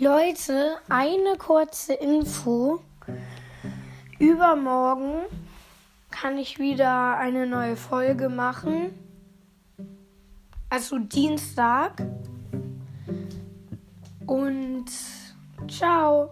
Leute, eine kurze Info. Übermorgen kann ich wieder eine neue Folge machen. Also Dienstag. Und ciao.